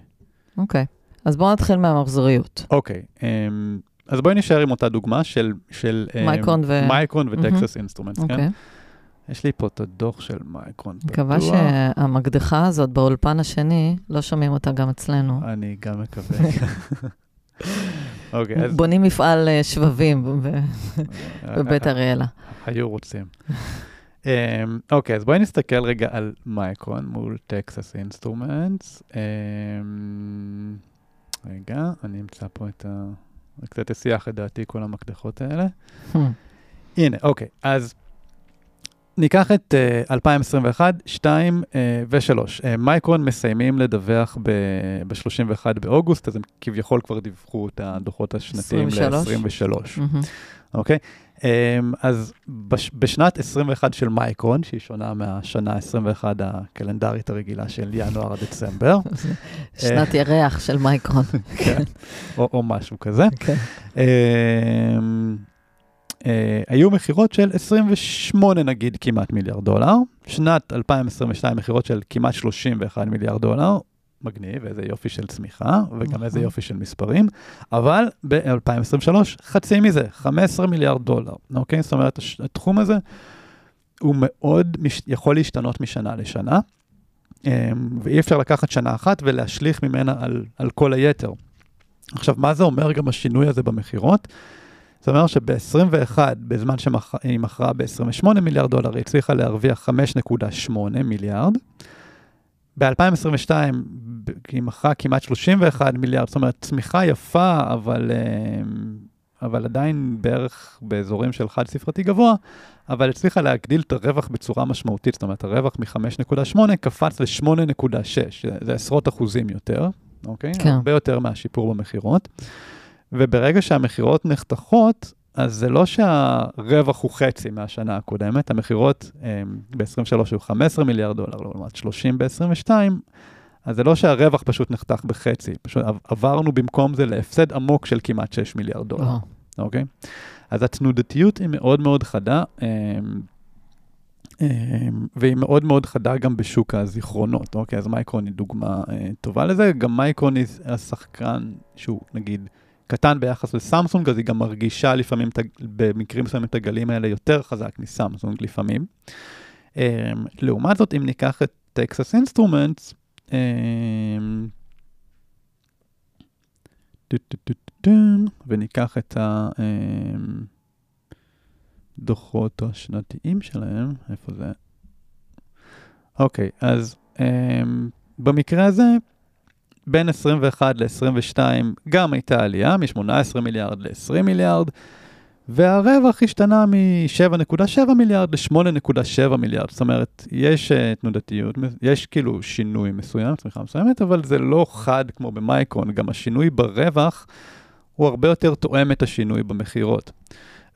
אוקיי, אז בואו נתחיל מהמחזוריות. אוקיי, אז בואי נשאר עם אותה דוגמה של, של מייקרון ו- מייקרון. וטקסס אינסטרומנטס, כן? אוקיי. יש לי פה את הדוח של מייקרון. מקווה פתוח. שהמקדחה הזאת באולפן השני, לא שומעים אותה גם אצלנו. אני גם מקווה. *laughs* אוקיי, אז בונים מפעל אה, שבבים ב- בבית אריאלה. היו רוצים. אמ, אוקיי, אז בואי נסתכל רגע על מייקרון מול טקסס אינסטרומנטס. אמ, רגע, אני אמצא פה את ה... קצת הסיח את דעתי כל המקדחות האלה. הנה, אוקיי, אז ניקח את אה, 2021, 2 אה, ו-3. אה, מייקרון מסיימים לדווח ב-31 באוגוסט, אז הם כביכול כבר דיווחו את הדוחות השנתיים 23? ל-23, מהמם. אוקיי? Um, אז בש- בשנת 21 של מייקרון, שהיא שונה מהשנה 21 הקלנדרית הרגילה של ינואר עד דצמבר, *laughs* שנת ירח של מייקרון. *laughs* כן, או, או משהו כזה, *laughs* כן. אמ, אה, היו מכירות של 28 נגיד כמעט מיליארד דולר, שנת 2022 מכירות של כמעט 31 מיליארד דולר, מגניב, איזה יופי של צמיחה, וגם נכון. איזה יופי של מספרים, אבל ב-2023 חצי מזה, 15 מיליארד דולר, אוקיי? זאת אומרת, התחום הזה הוא מאוד מש- יכול להשתנות משנה לשנה, אמ, ואי אפשר לקחת שנה אחת ולהשליך ממנה על, על כל היתר. עכשיו, מה זה אומר גם השינוי הזה במכירות? זה אומר שב-21, בזמן שהיא מכרה ב-28 מיליארד דולר, היא הצליחה להרוויח 5.8 מיליארד. ב-2022 היא מכרה כמעט 31 מיליארד, זאת אומרת, צמיחה יפה, אבל, אה, אבל עדיין בערך באזורים של חד ספרתי גבוה, אבל הצליחה להגדיל את הרווח בצורה משמעותית, זאת אומרת, הרווח מ-5.8 קפץ ל-8.6, זה, זה עשרות אחוזים יותר, אוקיי? כן. הרבה יותר מהשיפור במכירות. וברגע שהמכירות נחתכות, אז זה לא שהרווח הוא חצי מהשנה הקודמת, המכירות אה, ב-23 היו 15 מיליארד דולר, לעומת 30 ב-22, אז זה לא שהרווח פשוט נחתך בחצי, פשוט עב- עברנו במקום זה להפסד עמוק של כמעט 6 מיליארד דולר, וואו. אוקיי? אז התנודתיות היא מאוד מאוד חדה. אה, והיא מאוד מאוד חדה גם בשוק הזיכרונות, אוקיי? אז מייקרון היא דוגמה אה, טובה לזה. גם מייקרון היא השחקן שהוא, נגיד, קטן ביחס לסמסונג, אז היא גם מרגישה לפעמים, במקרים מסוימים, את הגלים האלה יותר חזק מסמסונג לפעמים. אמ, לעומת זאת, אם ניקח את טקסס אינסטרומנטס, וניקח את הדוחות השנתיים שלהם, איפה זה? אוקיי, אז במקרה הזה, בין 21 ל-22 גם הייתה עלייה, מ-18 מיליארד ל-20 מיליארד, והרווח השתנה מ-7.7 מיליארד ל-8.7 מיליארד. זאת אומרת, יש אה, תנודתיות, יש כאילו שינוי מסוים, צמיחה מסוימת, אבל זה לא חד כמו במייקרון, גם השינוי ברווח הוא הרבה יותר תואם את השינוי במכירות.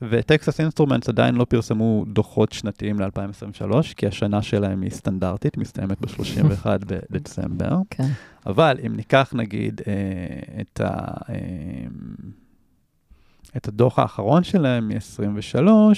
וטקסס אינסטרומנטס עדיין לא פרסמו דוחות שנתיים ל-2023, כי השנה שלהם היא סטנדרטית, מסתיימת ב-31 *laughs* בדצמבר. כן. אבל אם ניקח נגיד אה, את ה... אה, את הדוח האחרון שלהם מ-23, אה,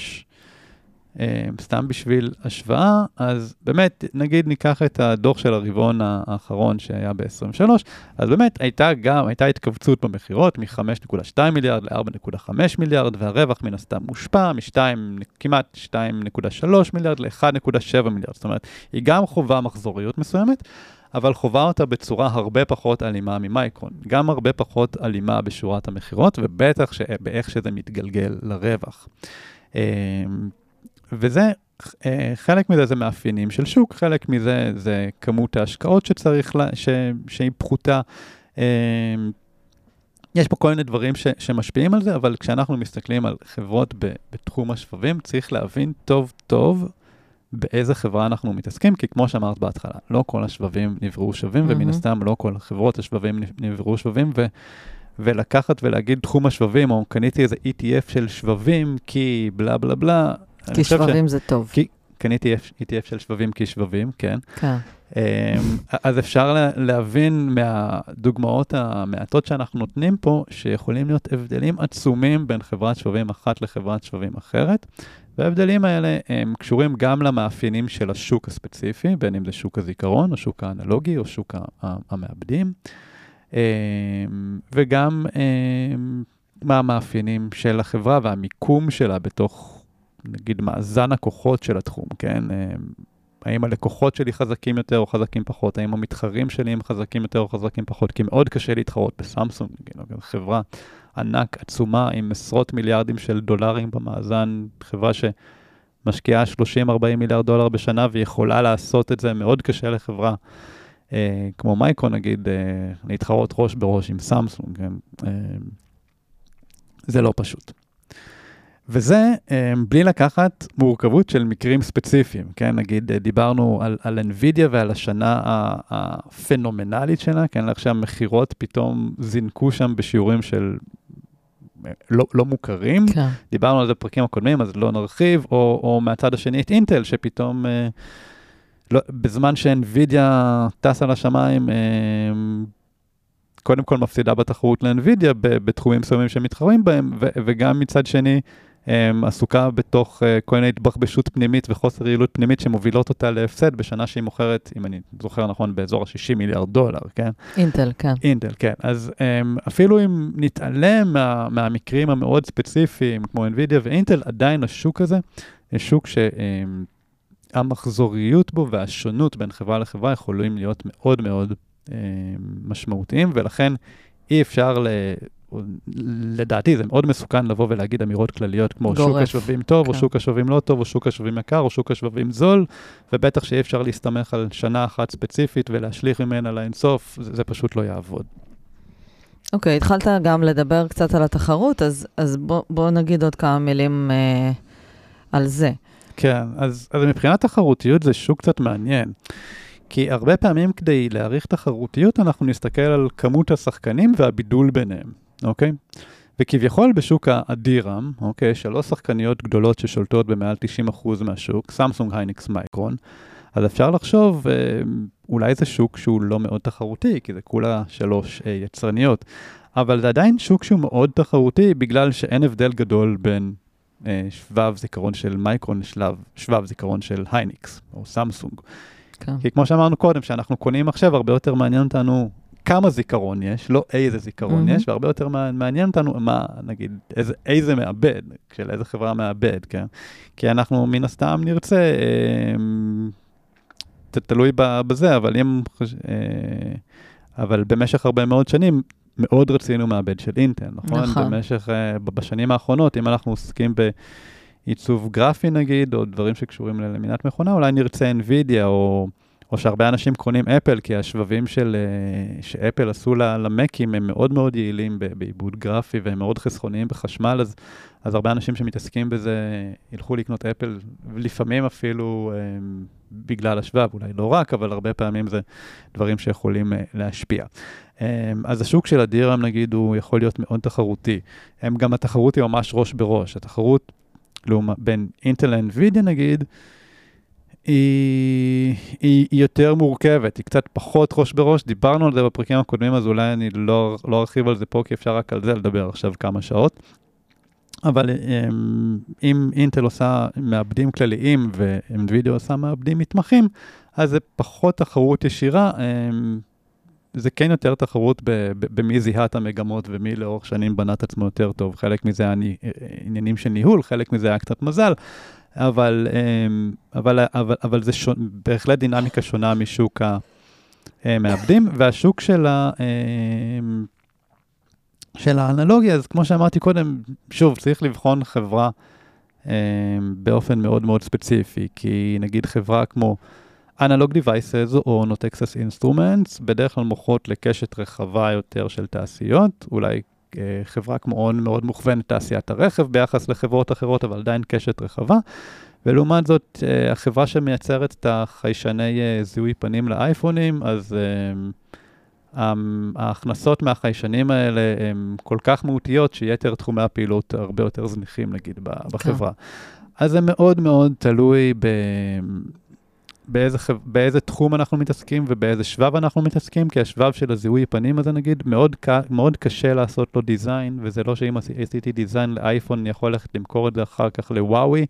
סתם בשביל השוואה, אז באמת, נגיד ניקח את הדוח של הרבעון האחרון שהיה ב-23, אז באמת הייתה גם, הייתה התכווצות במכירות מ-5.2 מיליארד ל-4.5 מיליארד, והרווח מן הסתם מושפע מכמעט 2.3 מיליארד ל-1.7 מיליארד, זאת אומרת, היא גם חובה מחזוריות מסוימת. אבל חובה אותה בצורה הרבה פחות אלימה ממייקרון. גם הרבה פחות אלימה בשורת המכירות, ובטח באיך שזה מתגלגל לרווח. וזה, אה, חלק מזה זה מאפיינים של שוק, חלק מזה זה כמות ההשקעות שצריך, לה, ש, שהיא פחותה. אמ, יש פה כל מיני דברים ש, שמשפיעים על זה, אבל כשאנחנו מסתכלים על חברות ב, בתחום השבבים, צריך להבין טוב טוב באיזה חברה אנחנו מתעסקים, כי כמו שאמרת בהתחלה, לא כל השבבים נבראו שווים, mm-hmm. ומן הסתם לא כל חברות השבבים נבראו שווים, ו, ולקחת ולהגיד תחום השבבים, או קניתי איזה ETF של שבבים, כי בלה בלה בלה. כי שבבים ש... זה טוב. כי קניתי ETF של שבבים כי שבבים, כן. כן. אמ, אז אפשר להבין מהדוגמאות המעטות שאנחנו נותנים פה, שיכולים להיות הבדלים עצומים בין חברת שבבים אחת לחברת שבבים אחרת, וההבדלים האלה הם קשורים גם למאפיינים של השוק הספציפי, בין אם זה שוק הזיכרון, או שוק האנלוגי, או שוק המעבדים, אמ, וגם אמ, מה המאפיינים של החברה והמיקום שלה בתוך, נגיד, מאזן הכוחות של התחום, כן? האם הלקוחות שלי חזקים יותר או חזקים פחות, האם המתחרים שלי הם חזקים יותר או חזקים פחות, כי מאוד קשה להתחרות בסמסונג, כאילו, חברה ענק, עצומה, עם עשרות מיליארדים של דולרים במאזן, חברה שמשקיעה 30-40 מיליארד דולר בשנה ויכולה לעשות את זה, מאוד קשה לחברה. אה, כמו מייקרו נגיד, אה, להתחרות ראש בראש עם סמסונג, כן? אה, זה לא פשוט. וזה um, בלי לקחת מורכבות של מקרים ספציפיים, כן? נגיד, אה, דיברנו על, על NVIDIA ועל השנה הפנומנלית שלה, כן? איך שהמכירות פתאום זינקו שם בשיעורים של אה, לא, לא מוכרים. כן. דיברנו על זה בפרקים הקודמים, אז לא נרחיב, או, או מהצד השני את אינטל, שפתאום, אה, לא, בזמן ש-NVIDIA טסה לשמיים, אה, קודם כל מפסידה בתחרות ל-NVIDIA בתחומים מסוימים שמתחרים בהם, וגם מצד שני, עסוקה בתוך uh, כל מיני התבחבשות פנימית וחוסר יעילות פנימית שמובילות אותה להפסד בשנה שהיא מוכרת, אם אני זוכר נכון, באזור ה-60 מיליארד דולר, כן? אינטל, כן. אינטל, כן. אז um, אפילו אם נתעלם מה, מהמקרים המאוד ספציפיים, כמו NVIDIA ואינטל, עדיין השוק הזה, יש שוק שהמחזוריות um, בו והשונות בין חברה לחברה יכולים להיות מאוד מאוד משמעותיים, ולכן אי אפשר ל... לדעתי זה מאוד מסוכן לבוא ולהגיד אמירות כלליות כמו גורף. שוק השבבים טוב, כן. או שוק השבבים לא טוב, או שוק השבבים יקר, או שוק השבבים זול, ובטח שאי אפשר להסתמך על שנה אחת ספציפית ולהשליך ממנה לאינסוף, זה, זה פשוט לא יעבוד. אוקיי, okay, התחלת גם לדבר קצת על התחרות, אז, אז בוא, בוא נגיד עוד כמה מילים אה, על זה. כן, אז, אז מבחינת תחרותיות זה שוק קצת מעניין. כי הרבה פעמים כדי להעריך תחרותיות, אנחנו נסתכל על כמות השחקנים והבידול ביניהם. אוקיי? וכביכול בשוק הדירם, אוקיי, שלוש שחקניות גדולות ששולטות במעל 90% מהשוק, סמסונג, הייניקס, מייקרון, אז אפשר לחשוב, אה, אולי זה שוק שהוא לא מאוד תחרותי, כי זה כולה שלוש אה, יצרניות, אבל זה עדיין שוק שהוא מאוד תחרותי, בגלל שאין הבדל גדול בין אה, שבב זיכרון של מייקרון לשבב שבב זיכרון של הייניקס או סמסונג. כן. כי כמו שאמרנו קודם, כשאנחנו קונים מחשב, הרבה יותר מעניין אותנו כמה זיכרון יש, לא איזה זיכרון מהמם. יש, והרבה יותר מע- מעניין אותנו מה, נגיד, איזה, איזה מעבד, של איזה חברה מעבד, כן? כי אנחנו מן הסתם נרצה, אה, ת- תלוי ב- בזה, אבל אם, אה, אבל במשך הרבה מאוד שנים, מאוד רצינו מעבד של אינטל, נכון? נכון. במשך, אה, ב- בשנים האחרונות, אם אנחנו עוסקים בעיצוב גרפי נגיד, או דברים שקשורים ללמינת מכונה, אולי נרצה NVIDIA, או, או שהרבה אנשים קונים אפל, כי השבבים של, אה, שאפל עשו למקים הם מאוד מאוד יעילים בעיבוד גרפי, והם מאוד חסכוניים בחשמל, אז, אז הרבה אנשים שמתעסקים בזה ילכו לקנות אפל, ולפעמים אפילו אה, בגלל השבב, אולי לא רק, אבל הרבה פעמים זה דברים שיכולים אה, להשפיע. אז השוק של הדירם, נגיד, הוא יכול להיות מאוד תחרותי. הם גם, התחרות היא ממש ראש בראש. התחרות לעומת, בין אינטל לאנווידיה, נגיד, היא, היא, היא יותר מורכבת, היא קצת פחות ראש בראש. דיברנו על זה בפרקים הקודמים, אז אולי אני לא, לא ארחיב על זה פה, כי אפשר רק על זה לדבר עכשיו כמה שעות. אבל אמ, אם אינטל עושה מעבדים כלליים ואנווידיה עושה מעבדים מתמחים, אז זה פחות תחרות ישירה. אמ, זה כן יותר תחרות במי זיהה את המגמות ומי לאורך שנים בנה את עצמו יותר טוב. חלק מזה היה ני- עניינים של ניהול, חלק מזה היה קצת מזל, אבל, אמ, אבל, אבל, אבל זה שונה, בהחלט דינמיקה שונה משוק המעבדים, והשוק של, ה, אמ, של האנלוגיה, אז כמו שאמרתי קודם, שוב, צריך לבחון חברה אמ, באופן מאוד מאוד ספציפי, כי נגיד חברה כמו Analog Devices או Notexus Instruments, בדרך כלל מוכרות לקשת רחבה יותר של תעשיות, אולי אה, חברה כמו און מאוד מוכוונת תעשיית הרכב ביחס לחברות אחרות, אבל עדיין קשת רחבה. ולעומת זאת, אה, החברה שמייצרת את החיישני אה, זיהוי פנים לאייפונים, אז אה, ההכנסות מהחיישנים האלה הן כל כך מהותיות, שיתר תחומי הפעילות הרבה יותר זניחים, נגיד, בחברה. אז זה מאוד מאוד תלוי ב... באיזה, באיזה תחום אנחנו מתעסקים ובאיזה שבב אנחנו מתעסקים, כי השבב של הזיהוי פנים הזה נגיד, מאוד, ק- מאוד קשה לעשות לו דיזיין, וזה לא שאם עשי- עשיתי דיזיין לאייפון, אני יכול ללכת למכור את זה אחר כך לוואוי,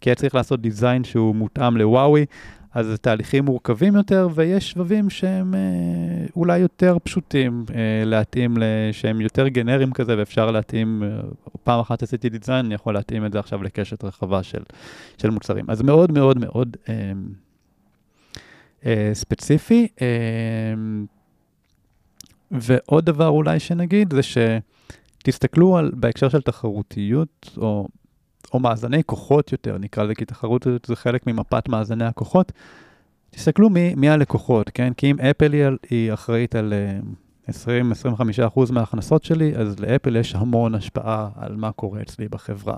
כי היה צריך לעשות דיזיין שהוא מותאם לוואוי, אז זה תהליכים מורכבים יותר, ויש שבבים שהם אה, אולי יותר פשוטים אה, להתאים, שהם יותר גנריים כזה, ואפשר להתאים, אה, פעם אחת עשיתי דיזיין, אני יכול להתאים את זה עכשיו לקשת רחבה של, של מוצרים. אז מאוד מאוד מאוד... אה, ספציפי. אה, ועוד דבר אולי שנגיד זה שתסתכלו על, בהקשר של תחרותיות, או, או מאזני כוחות יותר, נקרא לזה, כי תחרותיות זה חלק ממפת מאזני הכוחות. תסתכלו מי, מי הלקוחות, כן? כי אם אפל היא, היא אחראית על אה, 20-25% מההכנסות שלי, אז לאפל יש המון השפעה על מה קורה אצלי בחברה.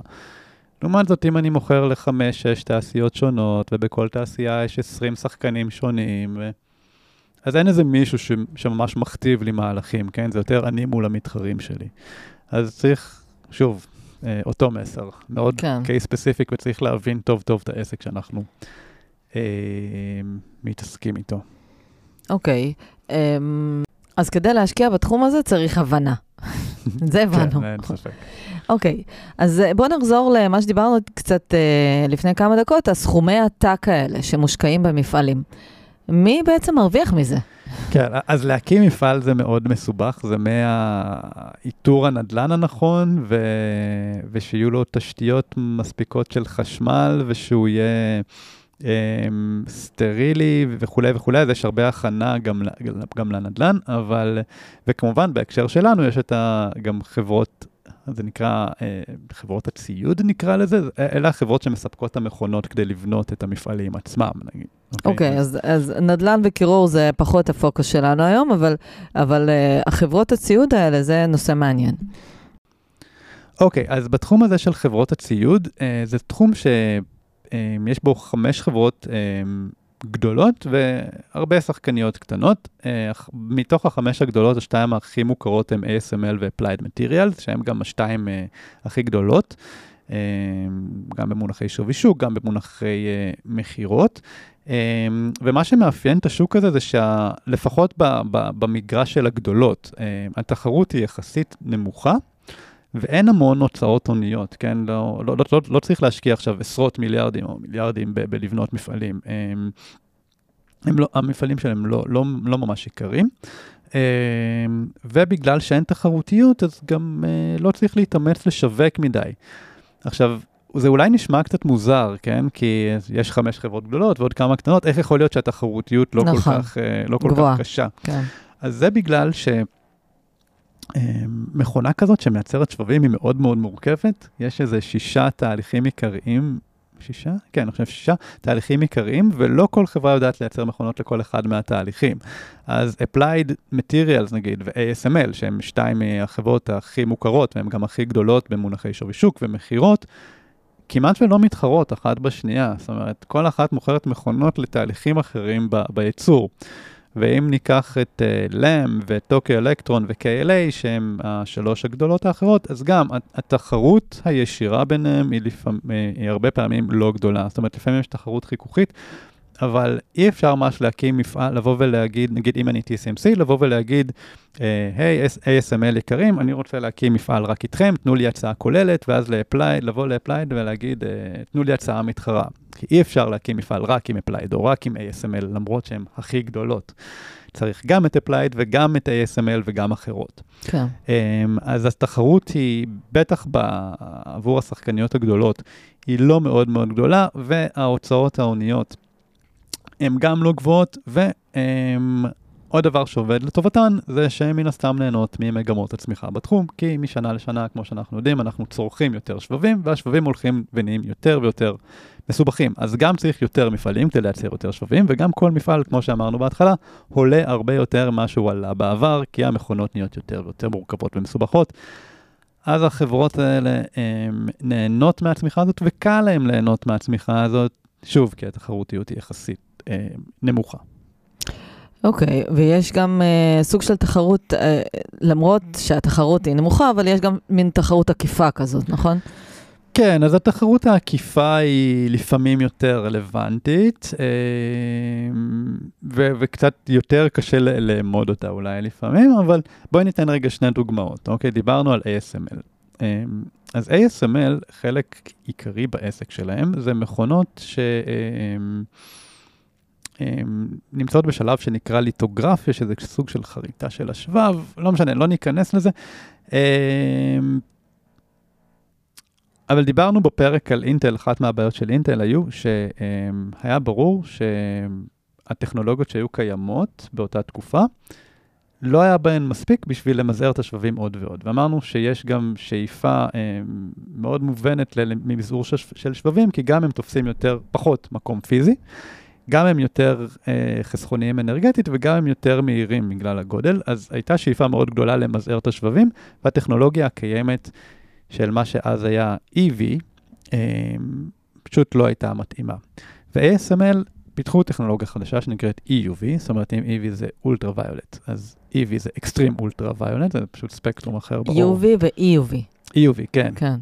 לעומת זאת, אם אני מוכר לחמש, שש תעשיות שונות, ובכל תעשייה יש 20 שחקנים שונים, ו... אז אין איזה מישהו ש... שממש מכתיב לי מהלכים, כן? זה יותר אני מול המתחרים שלי. אז צריך, שוב, אה, אותו מסר, מאוד כן. קייס ספציפיק, וצריך להבין טוב טוב את העסק שאנחנו אה, מתעסקים איתו. אוקיי. אמ, אז כדי להשקיע בתחום הזה צריך הבנה. זה הבנו. כן, אין ספק. אוקיי, אז אה, בואו נחזור למה שדיברנו קצת אה, לפני כמה דקות, הסכומי עתק האלה שמושקעים במפעלים. מי בעצם מרוויח מזה? כן, אז להקים מפעל זה מאוד מסובך, זה מהאיתור הנדלן הנכון, ו... ושיהיו לו תשתיות מספיקות של חשמל, ושהוא יהיה סטרילי וכולי וכולי, אז יש הרבה הכנה גם, גם לנדלן, אבל, וכמובן בהקשר שלנו יש את ה... גם חברות, זה נקרא, אה, חברות הציוד נקרא לזה, אלה החברות שמספקות את המכונות כדי לבנות את המפעלים עצמם, נגיד. אוקיי, אז, אז נדל"ן וקירור זה פחות הפוקוס שלנו היום, אבל, אבל uh, החברות הציוד האלה זה נושא מעניין. אוקיי, אז בתחום הזה של חברות הציוד, אה, זה תחום שיש בו חמש חברות אה, גדולות והרבה שחקניות קטנות. אה, מתוך החמש הגדולות, השתיים הכי מוכרות הם ASML ו-Applied Materials, שהן גם השתיים אה, הכי גדולות, אה, גם במונחי שווי שוק, גם במונחי אה, מכירות. ומה שמאפיין את השוק הזה זה שלפחות במגרש של הגדולות, התחרות היא יחסית נמוכה. ואין המון הוצאות הוניות, כן? לא, לא, לא, לא, לא צריך להשקיע עכשיו עשרות מיליארדים או מיליארדים ב- בלבנות מפעלים. הם, הם לא, המפעלים שלהם לא, לא, לא ממש יקרים. ובגלל שאין תחרותיות, אז גם לא צריך להתאמץ לשווק מדי. עכשיו, זה אולי נשמע קצת מוזר, כן? כי יש חמש חברות גדולות ועוד כמה קטנות, איך יכול להיות שהתחרותיות לא נכון. כל כך, לא כל כך קשה? כן. אז זה בגלל ש... מכונה כזאת שמייצרת שבבים היא מאוד מאוד מורכבת, יש איזה שישה תהליכים עיקריים, שישה? כן, אני חושב שישה תהליכים עיקריים, ולא כל חברה יודעת לייצר מכונות לכל אחד מהתהליכים. אז Applied Materials נגיד, ו-ASML, שהם שתיים מהחברות הכי מוכרות, והן גם הכי גדולות במונחי שווי שוק ומכירות, כמעט ולא מתחרות אחת בשנייה, זאת אומרת, כל אחת מוכרת מכונות לתהליכים אחרים בייצור. ואם ניקח את uh, LAM וטוקיו אלקטרון ו-KLA, שהן השלוש הגדולות האחרות, אז גם התחרות הישירה ביניהם היא, לפעמים, היא הרבה פעמים לא גדולה. זאת אומרת, לפעמים יש תחרות חיכוכית, אבל אי אפשר ממש להקים מפעל, לבוא ולהגיד, נגיד אם אני TSMC, לבוא ולהגיד, היי, היי, ASML יקרים, אני רוצה להקים מפעל רק איתכם, תנו לי הצעה כוללת, ואז לאפלייד, לבוא לאפלייד ולהגיד, תנו לי הצעה מתחרה. כי אי אפשר להקים מפעל רק עם אפלייד או רק עם ASML, למרות שהן הכי גדולות. צריך גם את אפלייד וגם את ASML וגם אחרות. כן. אז התחרות היא, בטח עבור השחקניות הגדולות, היא לא מאוד מאוד גדולה, וההוצאות ההוניות הן גם לא גבוהות, ועוד דבר שעובד לטובתן, זה שהן מן הסתם נהנות ממגמות הצמיחה בתחום, כי משנה לשנה, כמו שאנחנו יודעים, אנחנו צורכים יותר שבבים, והשבבים הולכים ונהיים יותר ויותר מסובכים. אז גם צריך יותר מפעלים כדי לייצר יותר שבבים, וגם כל מפעל, כמו שאמרנו בהתחלה, עולה הרבה יותר ממה שהוא עלה בעבר, כי המכונות נהיות יותר ויותר מורכבות ומסובכות. אז החברות האלה הם, נהנות מהצמיחה הזאת, וקל להן ליהנות מהצמיחה הזאת, שוב, כי התחרותיות היא יחסית אה, נמוכה. אוקיי, okay, ויש גם uh, סוג של תחרות, uh, למרות שהתחרות היא נמוכה, אבל יש גם מין תחרות עקיפה כזאת, נכון? כן, אז התחרות העקיפה היא לפעמים יותר רלוונטית, אה, ו- וקצת יותר קשה לאמוד אותה אולי לפעמים, אבל בואי ניתן רגע שני דוגמאות, אוקיי? דיברנו על ASML. אה, אז ASML, חלק עיקרי בעסק שלהם, זה מכונות ש... אה, נמצאות בשלב שנקרא ליטוגרפיה, שזה סוג של חריטה של השבב, לא משנה, לא ניכנס לזה. אבל דיברנו בפרק על אינטל, אחת מהבעיות של אינטל היו שהיה ברור שהטכנולוגיות שהיו קיימות באותה תקופה, לא היה בהן מספיק בשביל למזער את השבבים עוד ועוד. ואמרנו שיש גם שאיפה אה, מאוד מובנת למזעור של שבבים, כי גם הם תופסים יותר, פחות מקום פיזי, גם הם יותר אה, חסכוניים אנרגטית וגם הם יותר מהירים בגלל הגודל, אז הייתה שאיפה מאוד גדולה למזער את השבבים, והטכנולוגיה הקיימת של מה שאז היה EV, אמ, פשוט לא הייתה מתאימה. ו-ASML פיתחו טכנולוגיה חדשה שנקראת EUV, זאת אומרת אם EV זה אולטרה ויולט, אז EV זה אקסטרים אולטרה ויולט, זה פשוט ספקטרום אחר ברור. UV ו-EUV. EUV, כן. כן.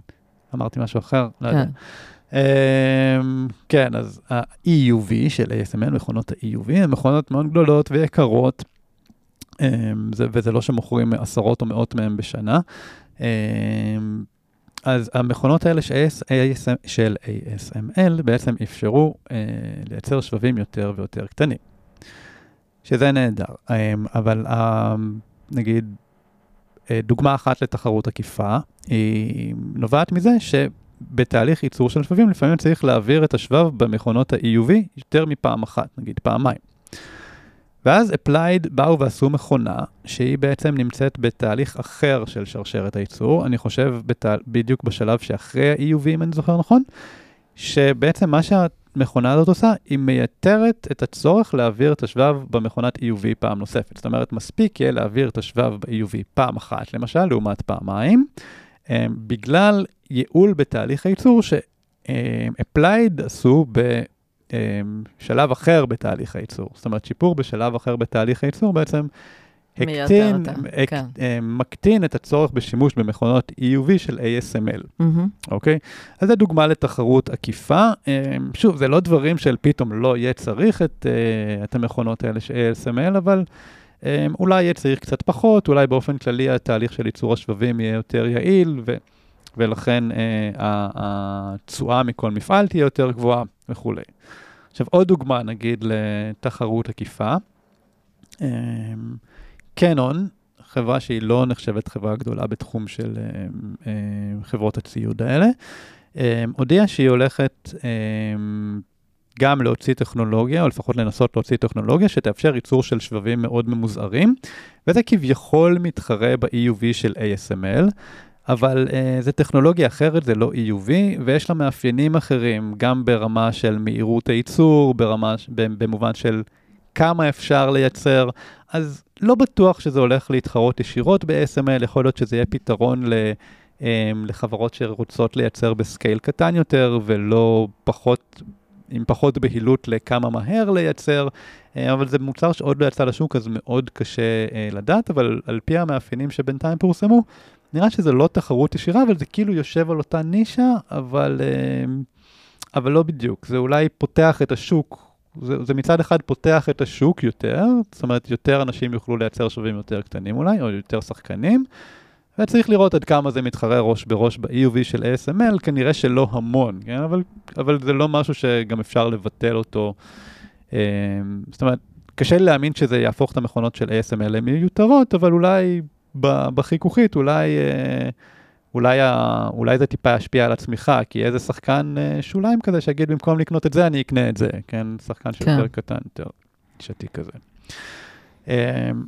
אמרתי משהו אחר? לא יודע. Um, כן, אז ה-EUV של ASML, מכונות ה-EUV, הן מכונות מאוד גדולות ויקרות, זה, וזה לא שמוכרים עשרות או מאות מהם בשנה. Um, אז המכונות האלה של ASML בעצם אפשרו אה, לייצר שבבים יותר ויותר קטנים, שזה נהדר. אבל אה, נגיד, אה, דוגמה אחת לתחרות עקיפה, היא נובעת מזה שבתהליך ייצור של שבבים לפעמים צריך להעביר את השבב במכונות ה-EUV יותר מפעם אחת, נגיד פעמיים. ואז Applied באו ועשו מכונה שהיא בעצם נמצאת בתהליך אחר של שרשרת הייצור, אני חושב בת... בדיוק בשלב שאחרי ה-EUV, אם אני זוכר נכון, שבעצם מה שהמכונה הזאת עושה, היא מייתרת את הצורך להעביר את השבב במכונת EUV פעם נוספת. זאת אומרת, מספיק יהיה להעביר את השבב ב-EUV פעם אחת, למשל, לעומת פעמיים, אה, בגלל ייעול בתהליך הייצור ש-Applied עשו ב... אמ, אחר בתהליך הייצור. זאת אומרת, שיפור בשלב אחר בתהליך הייצור בעצם הקטין, הק, כן. אמ, מקטין את הצורך בשימוש במכונות EUV של ASML, mm-hmm. אוקיי? אז זו דוגמה לתחרות עקיפה. אמ, שוב, זה לא דברים של פתאום לא יהיה צריך את, אה, את המכונות האלה של ASML, אבל אולי יהיה צריך קצת פחות, אולי באופן כללי התהליך של ייצור השבבים יהיה יותר יעיל, ו, ולכן התשואה מכל מפעל תהיה יותר גבוהה וכולי. עכשיו, עוד דוגמה, נגיד, לתחרות עקיפה. קנון, חברה שהיא לא נחשבת חברה גדולה בתחום של חברות הציוד האלה, הודיעה שהיא הולכת גם להוציא טכנולוגיה, או לפחות לנסות להוציא טכנולוגיה שתאפשר ייצור של שבבים מאוד ממוזערים, וזה כביכול מתחרה ב-EUV של ASML, אבל uh, זה טכנולוגיה אחרת, זה לא EUV, ויש לה מאפיינים אחרים, גם ברמה של מהירות הייצור, ברמה, במובן של כמה אפשר לייצר, אז לא בטוח שזה הולך להתחרות ישירות ב-ASML, יכול להיות שזה יהיה פתרון ל... um, לחברות שרוצות לייצר בסקייל קטן יותר ולא פחות עם פחות בהילות לכמה מהר לייצר, אה, אבל זה מוצר שעוד לא יצא לשוק, אז מאוד קשה אה, לדעת, אבל על פי המאפיינים שבינתיים פורסמו, נראה שזה לא תחרות ישירה, אבל זה כאילו יושב על אותה נישה, אבל, אה, אבל לא בדיוק. זה אולי פותח את השוק, זה, זה מצד אחד פותח את השוק יותר, זאת אומרת, יותר אנשים יוכלו לייצר שווים יותר קטנים אולי, או יותר שחקנים. וצריך לראות עד כמה זה מתחרה ראש בראש ב-EUV של ASML, כנראה שלא המון, כן? אבל, אבל זה לא משהו שגם אפשר לבטל אותו. אה, זאת אומרת, קשה להאמין שזה יהפוך את המכונות של ASML למיותרות, אבל אולי בחיכוכית, אולי, אה, אולי, אולי זה טיפה ישפיע על הצמיחה, כי איזה שחקן אה, שוליים כזה שיגיד במקום לקנות את זה, אני אקנה את זה, כן? שחקן שיותר כן. קטן, יותר שתי כזה. אמ,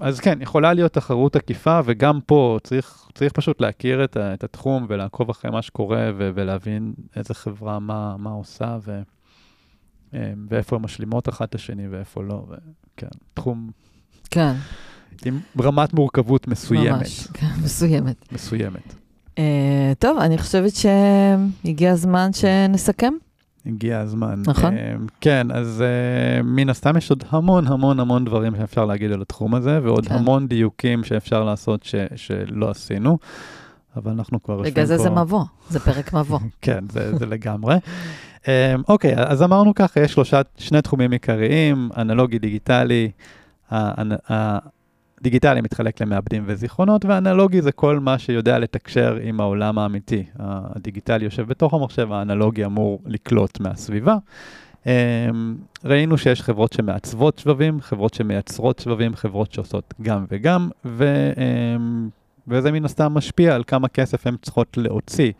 אז כן, יכולה להיות תחרות עקיפה, וגם פה צריך, צריך פשוט להכיר את, את התחום ולעקוב אחרי מה שקורה ו- ולהבין איזה חברה, מה, מה עושה ו- ואיפה הן משלימות אחת את השני ואיפה לא, וכן, תחום... כן. עם רמת מורכבות מסוימת. ממש, כן, *laughs* מסוימת. מסוימת. Uh, טוב, אני חושבת שהגיע הזמן שנסכם. הגיע הזמן. נכון. Uh, כן, אז uh, מן הסתם יש עוד המון המון המון דברים שאפשר להגיד על התחום הזה, ועוד כן. המון דיוקים שאפשר לעשות ש, שלא עשינו, אבל אנחנו כבר יושבים פה... בגלל זה זה מבוא, זה פרק מבוא. *laughs* כן, זה, זה לגמרי. um, אוקיי, אז אמרנו ככה, יש שלושה, שני תחומים עיקריים, אנלוגי, דיגיטלי. דיגיטלי מתחלק למעבדים וזיכרונות, ואנלוגי זה כל מה שיודע לתקשר עם העולם האמיתי. הדיגיטלי יושב בתוך המחשב, האנלוגי אמור לקלוט מהסביבה. אמ, ראינו שיש חברות שמעצבות שבבים, חברות שמייצרות שבבים, חברות שעושות גם וגם, ו, אמ, וזה מן הסתם משפיע על כמה כסף הן צריכות להוציא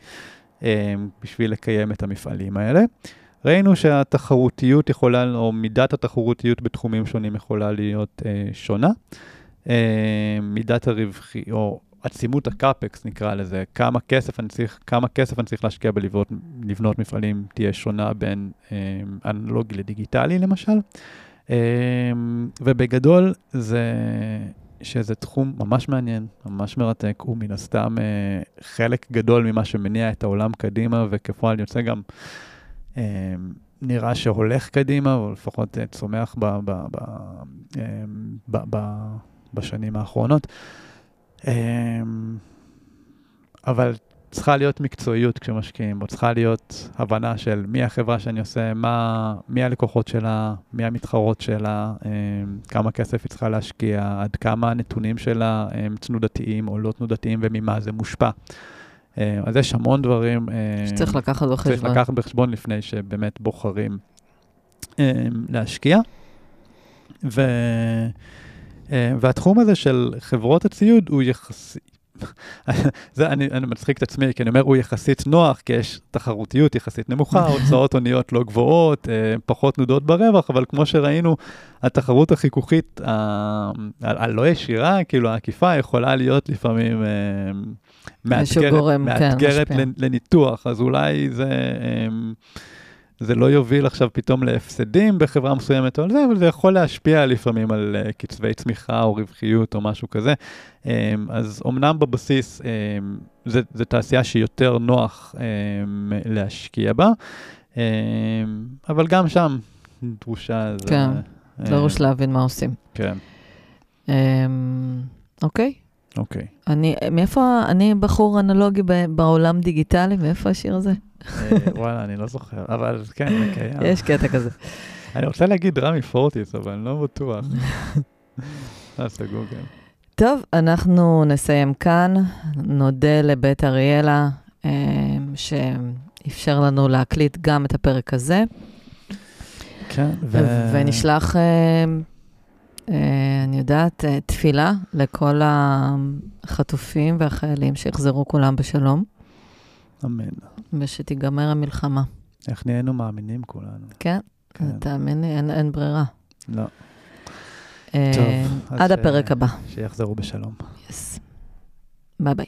אמ, בשביל לקיים את המפעלים האלה. ראינו שהתחרותיות יכולה, או מידת התחרותיות בתחומים שונים יכולה להיות אה, שונה. אה, מידת הרווחי, או עצימות הקאפקס נקרא לזה, כמה כסף אני צריך, כמה כסף אני צריך להשקיע בלבנות מפעלים, תהיה שונה בין אה, אנלוגי לדיגיטלי למשל. אה, ובגדול זה שזה תחום ממש מעניין, ממש מרתק, הוא מן הסתם אה, חלק גדול ממה שמניע את העולם קדימה, וכפועל יוצא גם אה, נראה שהולך קדימה, או לפחות אה, צומח ב... ב, ב, אה, ב, ב בשנים האחרונות. אמ, אבל צריכה להיות מקצועיות כשמשקיעים, או צריכה להיות הבנה של מי החברה שאני עושה, מה, מי הלקוחות שלה, מי המתחרות שלה, אמ, כמה כסף היא צריכה להשקיע, עד כמה הנתונים שלה הם תנודתיים או לא תנודתיים וממה זה מושפע. אמ, אז יש המון דברים שצריך לקחת בחשבון. צריך לקחת בחשבון לפני שבאמת בוחרים להשקיע. ו... אה, והתחום הזה של חברות הציוד הוא יחסי... *laughs* זה, אני, אני מצחיק את עצמי, כי אני אומר, הוא יחסית נוח, כי יש תחרותיות יחסית נמוכה, *laughs* הוצאות אוניות לא גבוהות, אה, פחות תנודות ברווח, אבל כמו שראינו, התחרות החיכוכית הלא ישירה, כאילו העקיפה, יכולה להיות לפעמים אה, מאתגרת, גורם, כן, מאתגרת כן, לניתוח, אז אולי זה... זה לא יוביל עכשיו פתאום להפסדים בחברה מסוימת או על זה, אבל זה יכול להשפיע לפעמים על uh, קצבי צמיחה או רווחיות או משהו כזה. Um, אז אמנם בבסיס um, זה, זה תעשייה שיותר נוח um, להשקיע בה, um, אבל גם שם דרושה... כן, זה, דרוש um, להבין מה עושים. כן. אוקיי. אוקיי. אני, מאיפה, אני בחור אנלוגי בעולם דיגיטלי, מאיפה השיר הזה? אה, וואלה, אני לא זוכר, אבל כן, זה קיים. יש קטע כזה. אני רוצה להגיד רמי פורטיס, אבל אני לא בטוח. תעשה גוגל. טוב, אנחנו נסיים כאן. נודה לבית אריאלה, אה, שאפשר לנו להקליט גם את הפרק הזה, כן, ו... ונשלח, אה, אה, אני יודעת, אה, תפילה לכל החטופים והחיילים שיחזרו כולם בשלום, אמן. ושתיגמר המלחמה. איך נהיינו מאמינים כולנו. כן? כן. תאמין לי, אין, אין ברירה. לא. אה, טוב, עד ש- הפרק הבא. שיחזרו בשלום. יס. ביי ביי.